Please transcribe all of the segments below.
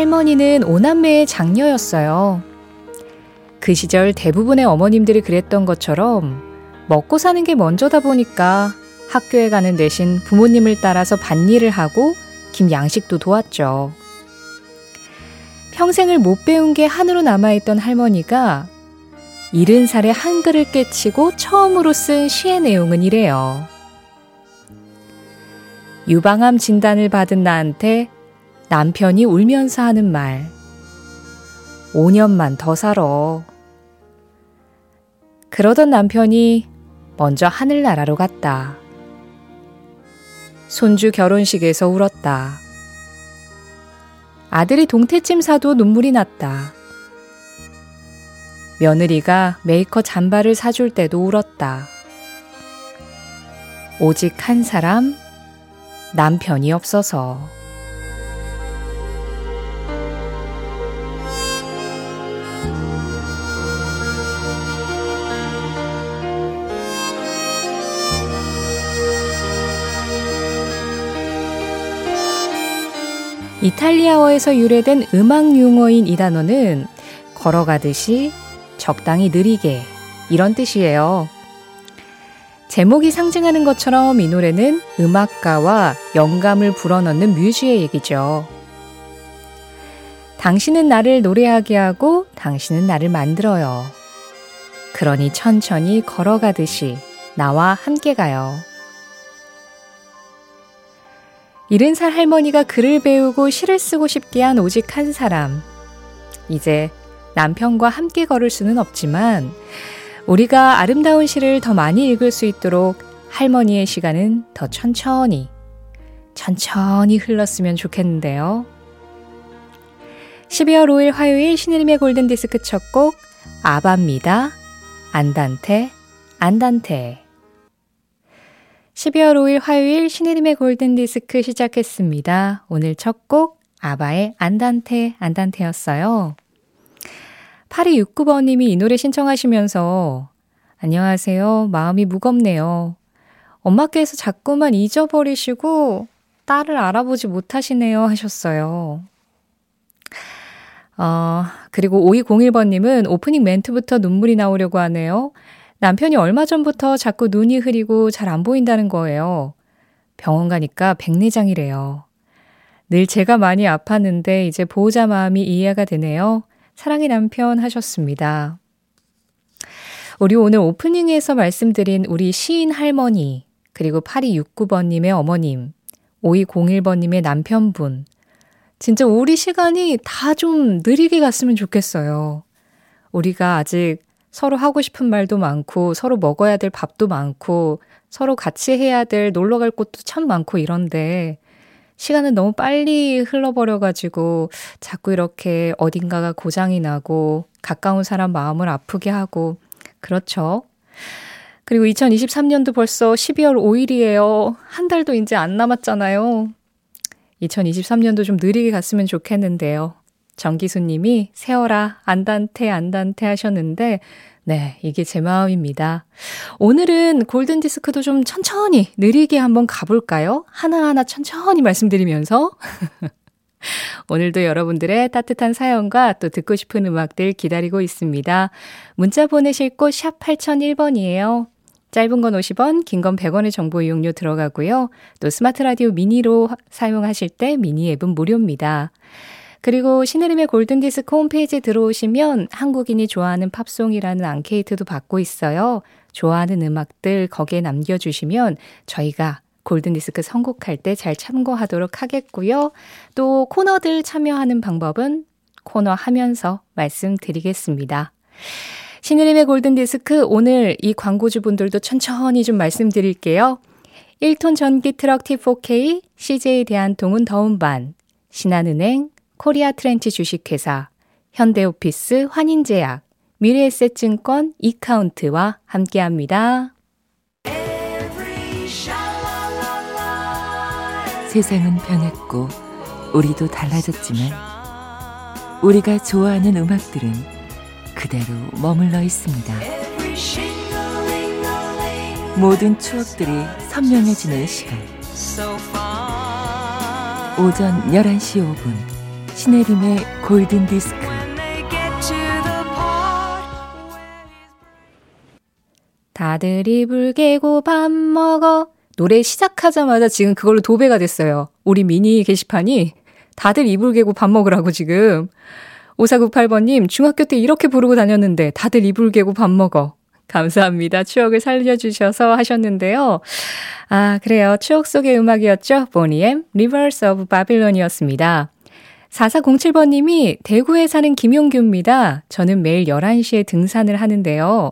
할머니는 오남매의 장녀였어요. 그 시절 대부분의 어머님들이 그랬던 것처럼 먹고 사는 게 먼저다 보니까 학교에 가는 대신 부모님을 따라서 밭일을 하고 김 양식도 도왔죠. 평생을 못 배운 게 한으로 남아있던 할머니가 일흔 살에 한글을 깨치고 처음으로 쓴 시의 내용은 이래요. 유방암 진단을 받은 나한테 남편이 울면서 하는 말. 5년만 더 살아. 그러던 남편이 먼저 하늘나라로 갔다. 손주 결혼식에서 울었다. 아들이 동태찜 사도 눈물이 났다. 며느리가 메이커 잠바를 사줄 때도 울었다. 오직 한 사람, 남편이 없어서. 이탈리아어에서 유래된 음악 용어인 이 단어는 걸어가듯이 적당히 느리게 이런 뜻이에요. 제목이 상징하는 것처럼 이 노래는 음악가와 영감을 불어넣는 뮤즈의 얘기죠. 당신은 나를 노래하게 하고 당신은 나를 만들어요. 그러니 천천히 걸어가듯이 나와 함께 가요. 이른 살 할머니가 글을 배우고 시를 쓰고 싶게 한 오직 한 사람. 이제 남편과 함께 걸을 수는 없지만 우리가 아름다운 시를 더 많이 읽을 수 있도록 할머니의 시간은 더 천천히, 천천히 흘렀으면 좋겠는데요. 12월 5일 화요일 신의림의 골든디스크 첫 곡, 아바입니다. 안단테, 안단테. 12월 5일 화요일 신혜림의 골든디스크 시작했습니다. 오늘 첫 곡 아바의 안단테 안단테였어요. 8269번님이 이 노래 신청하시면서 안녕하세요. 마음이 무겁네요. 엄마께서 자꾸만 잊어버리시고 딸을 알아보지 못하시네요 하셨어요. 어, 그리고 5201번님은 오프닝 멘트부터 눈물이 나오려고 하네요. 남편이 얼마 전부터 자꾸 눈이 흐리고 잘 안 보인다는 거예요. 병원 가니까 백내장이래요. 늘 제가 많이 아팠는데 이제 보호자 마음이 이해가 되네요. 사랑의 남편 하셨습니다. 우리 오늘 오프닝에서 말씀드린 우리 시인 할머니, 그리고 8269번님의 어머님, 5201번님의 남편분. 진짜 우리 시간이 다 좀 느리게 갔으면 좋겠어요. 우리가 아직 서로 하고 싶은 말도 많고, 서로 먹어야 될 밥도 많고, 서로 같이 해야 될 놀러 갈 곳도 참 많고 이런데, 시간은 너무 빨리 흘러버려가지고, 자꾸 이렇게 어딘가가 고장이 나고, 가까운 사람 마음을 아프게 하고, 그렇죠. 그리고 2023년도 벌써 12월 5일이에요. 한 달도 이제 안 남았잖아요. 2023년도 좀 느리게 갔으면 좋겠는데요. 정기수님이 세어라 안단테 안단테 하셨는데 네, 이게 제 마음입니다. 오늘은 골든디스크도 좀 천천히 느리게 한번 가볼까요? 하나하나 천천히 말씀드리면서 오늘도 여러분들의 따뜻한 사연과 또 듣고 싶은 음악들 기다리고 있습니다. 문자 보내실 곳 샵 8001번이에요. 짧은 건 50원, 긴 건 100원의 정보 이용료 들어가고요. 또 스마트 라디오 미니로 사용하실 때 미니 앱은 무료입니다. 그리고 신혜림의 골든디스크 홈페이지에 들어오시면 한국인이 좋아하는 팝송이라는 앙케이트도 받고 있어요. 좋아하는 음악들 거기에 남겨주시면 저희가 골든디스크 선곡할 때 잘 참고하도록 하겠고요. 또 코너들 참여하는 방법은 코너 하면서 말씀드리겠습니다. 신혜림의 골든디스크 오늘 이 광고주분들도 천천히 좀 말씀드릴게요. 1톤 전기 트럭 T4K, CJ 대한통운 더운반, 신한은행, 코리아 트렌치 주식회사, 현대오피스 환인제약, 미래에셋증권 이카운트와 함께합니다. 세상은 변했고 우리도 달라졌지만 우리가 좋아하는 음악들은 그대로 머물러 있습니다. 모든 추억들이 선명해지는 시간. 오전 11시 5분 신혜림의 골든 디스크. 다들 이 불 개고 밥 먹어. 노래 시작하자마자 지금 그걸로 도배가 됐어요. 우리 미니 게시판이 다들 이불 개고 밥 먹으라고 지금. 5498번님, 중학교 때 이렇게 부르고 다녔는데 다들 이불 개고 밥 먹어. 감사합니다. 추억을 살려주셔서 하셨는데요. 아, 그래요. 추억 속의 음악이었죠. Boney M Rivers of Babylon이었습니다. 4407번님이 대구에 사는 김용규입니다. 저는 매일 11시에 등산을 하는데요.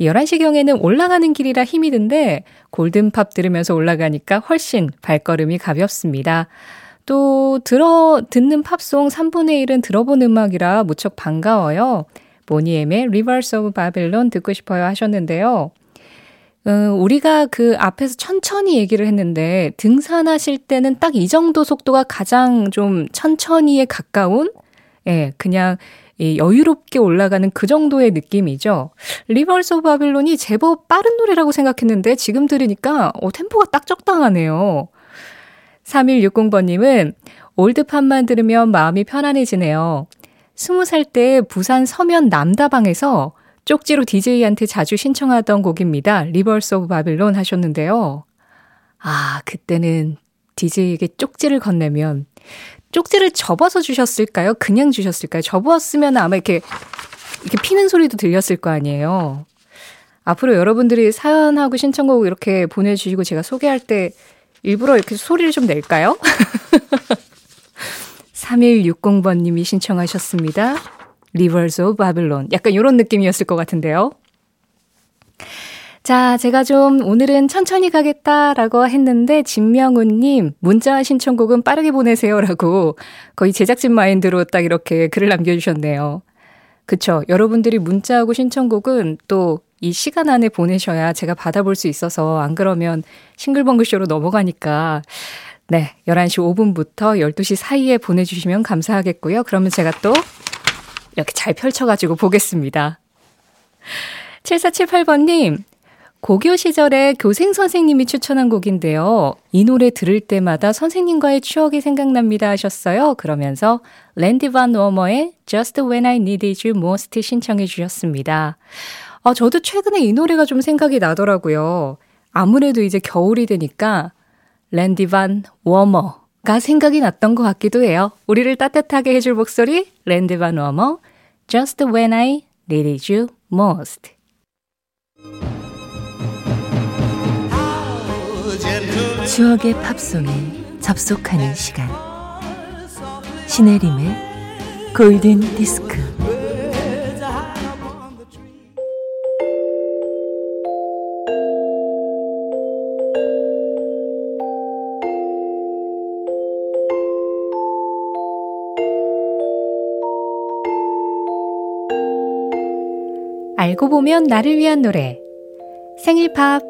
11시경에는 올라가는 길이라 힘이 든데 golden pop 들으면서 올라가니까 훨씬 발걸음이 가볍습니다. 또 들어 듣는 팝송 3분의 1은 들어본 음악이라 무척 반가워요. Boney M의 Rivers of Babylon 듣고 싶어요 하셨는데요. 음, 우리가 그 앞에서 천천히 얘기를 했는데 등산하실 때는 딱 이 정도 속도가 가장 좀 천천히에 가까운 예, 그냥 이 여유롭게 올라가는 그 정도의 느낌이죠. Rivers of Babylon이 제법 빠른 노래라고 생각했는데 지금 들으니까 어, 템포가 딱 적당하네요. 3160번님은 old pop만 들으면 마음이 편안해지네요. 20살 때 부산 서면 남다방에서 쪽지로 DJ한테 자주 신청하던 곡입니다. Rivers of Babylon 하셨는데요. 아, 그때는 DJ에게 쪽지를 건네면 쪽지를 접어서 주셨을까요? 그냥 주셨을까요? 접었으면 아마 이렇게 이렇게 피는 소리도 들렸을 거 아니에요. 앞으로 여러분들이 사연하고 신청곡 이렇게 보내주시고 제가 소개할 때 일부러 이렇게 소리를 좀 낼까요? 3160번님이 신청하셨습니다. Rivers of Babylon. 약간 이런 느낌이었을 것 같은데요. 자, 제가 좀 오늘은 천천히 가겠다라고 했는데, 진명훈님, 문자 신청곡은 빠르게 보내세요라고 거의 제작진 마인드로 딱 이렇게 글을 남겨주셨네요. 그쵸. 여러분들이 문자하고 신청곡은 또 이 시간 안에 보내셔야 제가 받아볼 수 있어서 안 그러면 싱글벙글쇼로 넘어가니까 네. 11시 5분부터 12시 사이에 보내주시면 감사하겠고요. 그러면 제가 또 이렇게 잘 펼쳐가지고 보겠습니다. 7478번님, 고교 시절에 교생 선생님이 추천한 곡인데요. 이 노래 들을 때마다 선생님과의 추억이 생각납니다 하셨어요. 그러면서 랜디 반 워머의 Just When I Needed You Most 신청해 주셨습니다. 아, 저도 최근에 이 노래가 좀 생각이 나더라고요. 아무래도 이제 겨울이 되니까 랜디 반 워머 가 생각이 났던 것 같기도 해요. 우리를 따뜻하게 해줄 목소리 랜디 반 워머 Just When I Needed You Most. 추억의 팝송에 접속하는 시간. 신혜림의 Golden Disc 알고 보면 나를 위한 노래 생일 팝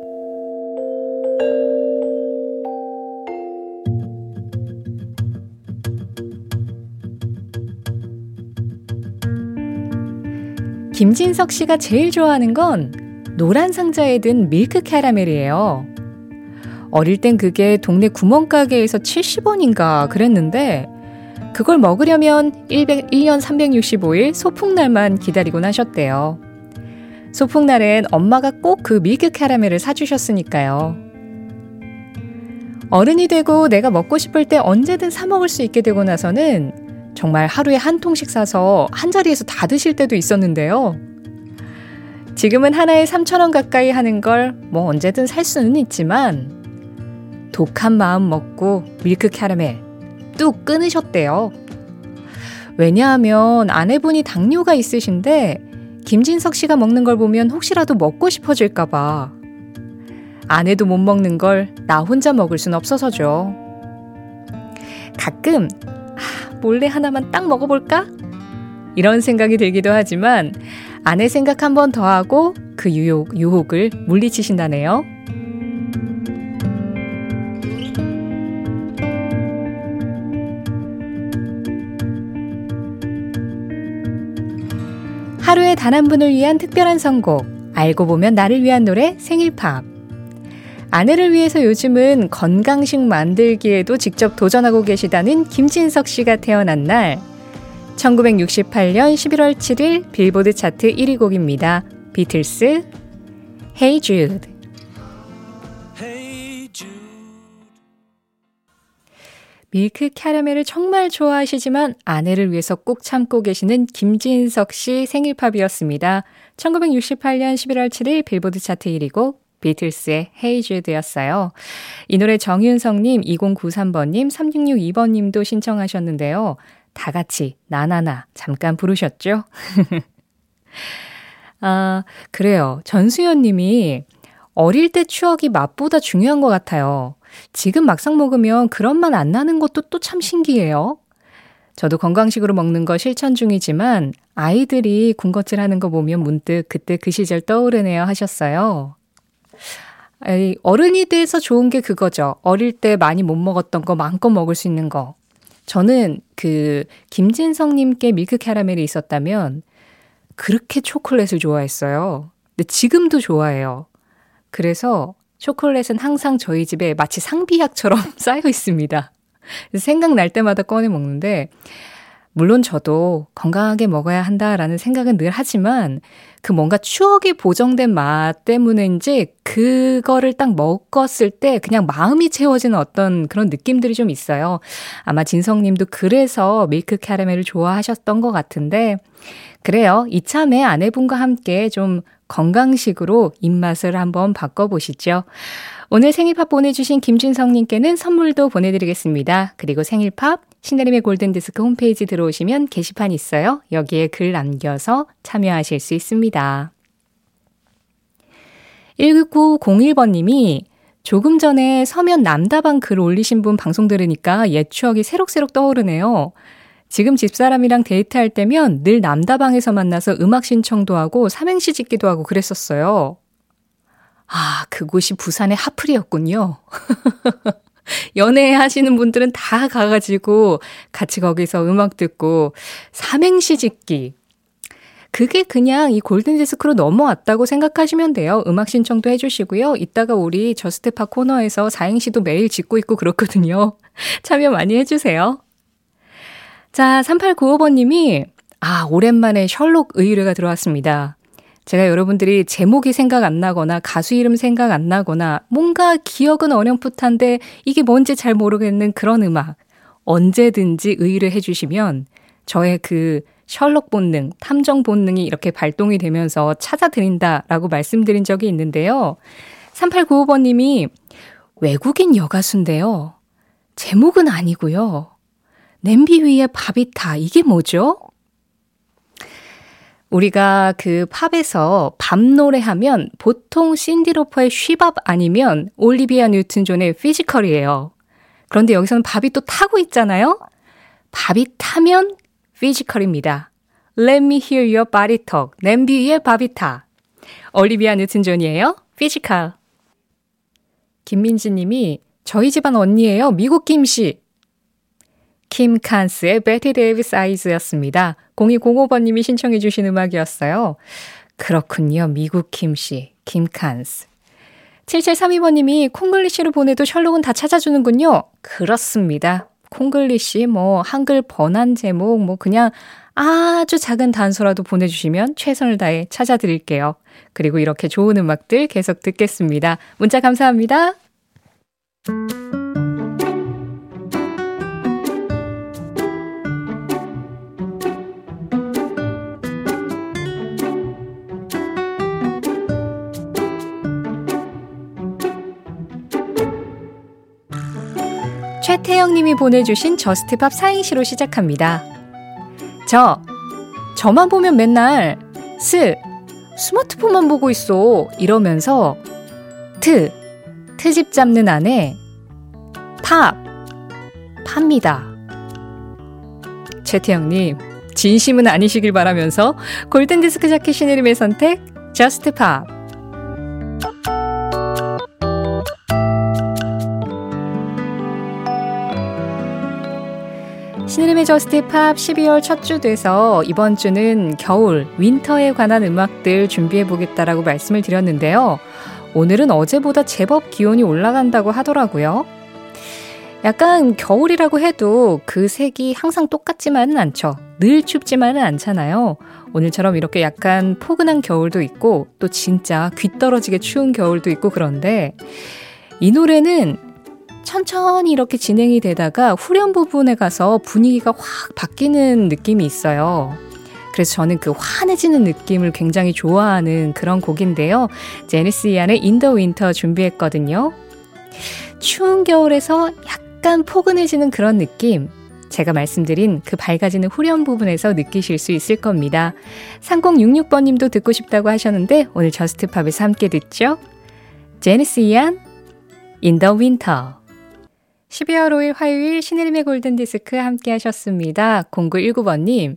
김진석 씨가 제일 좋아하는 건 노란 상자에 든 밀크 캐러멜이에요. 어릴 땐 그게 동네 구멍가게에서 70원인가 그랬는데 그걸 먹으려면 100, 1년 365일 소풍날만 기다리곤 하셨대요. 소풍날엔 엄마가 꼭 그 밀크 캐러멜을 사주셨으니까요. 어른이 되고 내가 먹고 싶을 때 언제든 사 먹을 수 있게 되고 나서는 정말 하루에 한 통씩 사서 한 자리에서 다 드실 때도 있었는데요. 지금은 하나에 3,000원 가까이 하는 걸 뭐 언제든 살 수는 있지만 독한 마음 먹고 밀크 캐러멜 뚝 끊으셨대요. 왜냐하면 아내분이 당뇨가 있으신데 김진석 씨가 먹는 걸 보면 혹시라도 먹고 싶어질까봐. 아내도 못 먹는 걸 나 혼자 먹을 순 없어서죠. 가끔, 아, 몰래 하나만 딱 먹어볼까? 이런 생각이 들기도 하지만, 아내 생각 한 번 더 하고 그 유혹, 유혹을 물리치신다네요. 하루에 단 한 분을 위한 특별한 선곡. 알고 보면 나를 위한 노래 생일팝. 아내를 위해서 요즘은 건강식 만들기에도 직접 도전하고 계시다는 김진석 씨가 태어난 날 1968년 11월 7일 빌보드 차트 1위 곡입니다. 비틀스 Hey Jude 밀크 캐러멜을 정말 좋아하시지만 아내를 위해서 꼭 참고 계시는 김진석 씨 생일팝이었습니다. 1968년 11월 7일 빌보드 차트 1위고 비틀스의 Jude였어요. 이 노래 정윤성님, 2093번님, 3662번님도 신청하셨는데요. 다 같이 나나나 잠깐 부르셨죠? 아, 그래요. 전수연 님이 어릴 때 추억이 맛보다 중요한 것 같아요. 지금 막상 먹으면 그런 맛 안 나는 것도 또 참 신기해요. 저도 건강식으로 먹는 거 실천 중이지만 아이들이 군것질 하는 거 보면 문득 그때 그 시절 떠오르네요 하셨어요. 어른이 돼서 좋은 게 그거죠. 어릴 때 많이 못 먹었던 거 마음껏 먹을 수 있는 거. 저는 그 김진성님께 밀크 캐러멜이 있었다면 그렇게 초콜릿을 좋아했어요. 근데 지금도 좋아해요. 그래서 초콜릿은 항상 저희 집에 마치 상비약처럼 쌓여 있습니다. 생각날 때마다 꺼내 먹는데, 물론 저도 건강하게 먹어야 한다라는 생각은 늘 하지만, 그 뭔가 추억이 보정된 맛 때문인지, 그거를 딱 먹었을 때 그냥 마음이 채워지는 어떤 그런 느낌들이 좀 있어요. 아마 진성 님도 그래서 밀크 캐러멜을 좋아하셨던 것 같은데, 그래요. 이참에 아내분과 함께 좀 건강식으로 입맛을 한번 바꿔보시죠. 오늘 생일팝 보내주신 김준성님께는 선물도 보내드리겠습니다. 그리고 생일팝 신혜림의 골든디스크 홈페이지 들어오시면 게시판 있어요. 여기에 글 남겨서 참여하실 수 있습니다. 1901번님이 조금 전에 서면 남다방 글 올리신 분 방송 들으니까 옛 추억이 새록새록 떠오르네요. 지금 집사람이랑 데이트할 때면 늘 남다방에서 만나서 음악 신청도 하고 삼행시 짓기도 하고 그랬었어요. 아, 그곳이 부산의 하플이었군요. 연애 하시는 분들은 다 가가지고 같이 거기서 음악 듣고 삼행시 짓기. 그게 그냥 이 골든디스크로 넘어왔다고 생각하시면 돼요. 음악 신청도 해주시고요. 이따가 우리 저스트파 코너에서 사행시도 매일 짓고 있고 그렇거든요. 참여 많이 해주세요. 자, 3895번님이, 아, 오랜만에 셜록 의뢰가 들어왔습니다. 제가 여러분들이 제목이 생각 안 나거나 가수 이름 생각 안 나거나 뭔가 기억은 어렴풋한데 이게 뭔지 잘 모르겠는 그런 음악 언제든지 의뢰해 주시면 저의 그 셜록 본능, 탐정 본능이 이렇게 발동이 되면서 찾아드린다라고 말씀드린 적이 있는데요. 3895번님이 외국인 여가수인데요. 제목은 아니고요. 냄비 위에 밥이 타. 이게 뭐죠? 우리가 그 팝에서 밥 노래하면 보통 신디로퍼의 She Bop 아니면 올리비아 뉴튼 존의 Physical이에요. 그런데 여기서는 밥이 또 타고 있잖아요? 밥이 타면 Physical입니다. Let me hear your body talk. 냄비 위에 밥이 타. 올리비아 뉴튼 존이에요. Physical. 김민지 님이 저희 집안 언니예요. 미국 김씨. 킴 칸스의 Bette Davis Eyes였습니다. 0205번님이 신청해 주신 음악이었어요. 그렇군요. 미국 킴씨, 킴 칸스. 7732번님이 콩글리시로 보내도 셜록은 다 찾아주는군요. 그렇습니다. 콩글리시, 뭐, 한글 번안 제목, 뭐, 그냥 아주 작은 단서라도 보내주시면 최선을 다해 찾아드릴게요. 그리고 이렇게 좋은 음악들 계속 듣겠습니다. 문자 감사합니다. 최태영님이 보내주신 Just Pop 사행시로 시작합니다. 저, 저만 보면 맨날 스, 스마트폰만 보고 있어. 이러면서 트, 트집 잡는 아내 팝, 팝니다. 최태영님, 진심은 아니시길 바라면서 골든디스크 자켓 신혜림의 선택, Just Pop. 신혜림의 Just Pop 12월 첫 주 돼서 이번 주는 겨울, winter에 관한 음악들 준비해 보겠다라고 말씀을 드렸는데요. 오늘은 어제보다 제법 기온이 올라간다고 하더라고요. 약간 겨울이라고 해도 그 색이 항상 똑같지만은 않죠. 늘 춥지만은 않잖아요. 오늘처럼 이렇게 약간 포근한 겨울도 있고 또 진짜 귀 떨어지게 추운 겨울도 있고 그런데 이 노래는 천천히 이렇게 진행이 되다가 후렴 부분에 가서 분위기가 확 바뀌는 느낌이 있어요. 그래서 저는 그 환해지는 느낌을 굉장히 좋아하는 그런 곡인데요. 제니스 이안의 In the Winter 준비했거든요. 추운 겨울에서 약간 포근해지는 그런 느낌. 제가 말씀드린 그 밝아지는 후렴 부분에서 느끼실 수 있을 겁니다. 3066번 님도 듣고 싶다고 하셨는데 오늘 Just Pop에서 함께 듣죠. 제니스 이안, In the Winter. 12월 5일 화요일 신혜림의 골든디스크 함께 하셨습니다. 0919번님,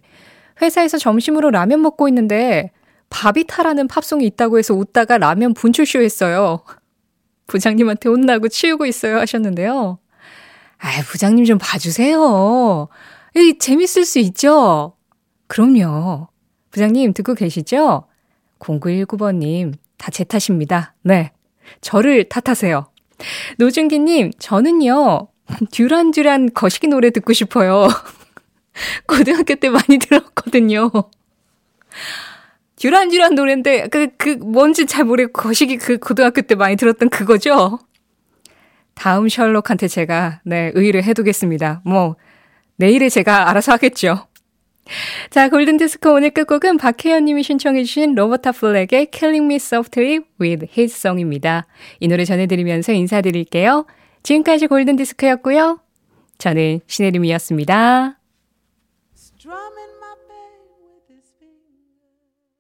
회사에서 점심으로 라면 먹고 있는데 밥이 타라는 팝송이 있다고 해서 웃다가 라면 분출쇼 했어요. 부장님한테 혼나고 치우고 있어요 하셨는데요. 아, 부장님 좀 봐주세요. 이 재밌을 수 있죠? 그럼요. 부장님 듣고 계시죠? 0919번님, 다 제 탓입니다. 네. 저를 탓하세요. 노준기님, 저는요, 듀란듀란 거시기 노래 듣고 싶어요. 고등학교 때 많이 들었거든요. 듀란듀란 노래인데, 그, 그, 뭔지 잘 모르고 거시기 그 고등학교 때 많이 들었던 그거죠? 다음 셜록한테 제가, 네, 의의를 해두겠습니다. 뭐, 내일에 제가 알아서 하겠죠. 자, 골든디스크 오늘 끝곡은 박혜연 님이 신청해주신 로버타 플렉의 Killing Me Softly with His Song입니다. 이 노래 전해드리면서 인사드릴게요. 지금까지 골든디스크였고요. 저는 신혜림이었습니다.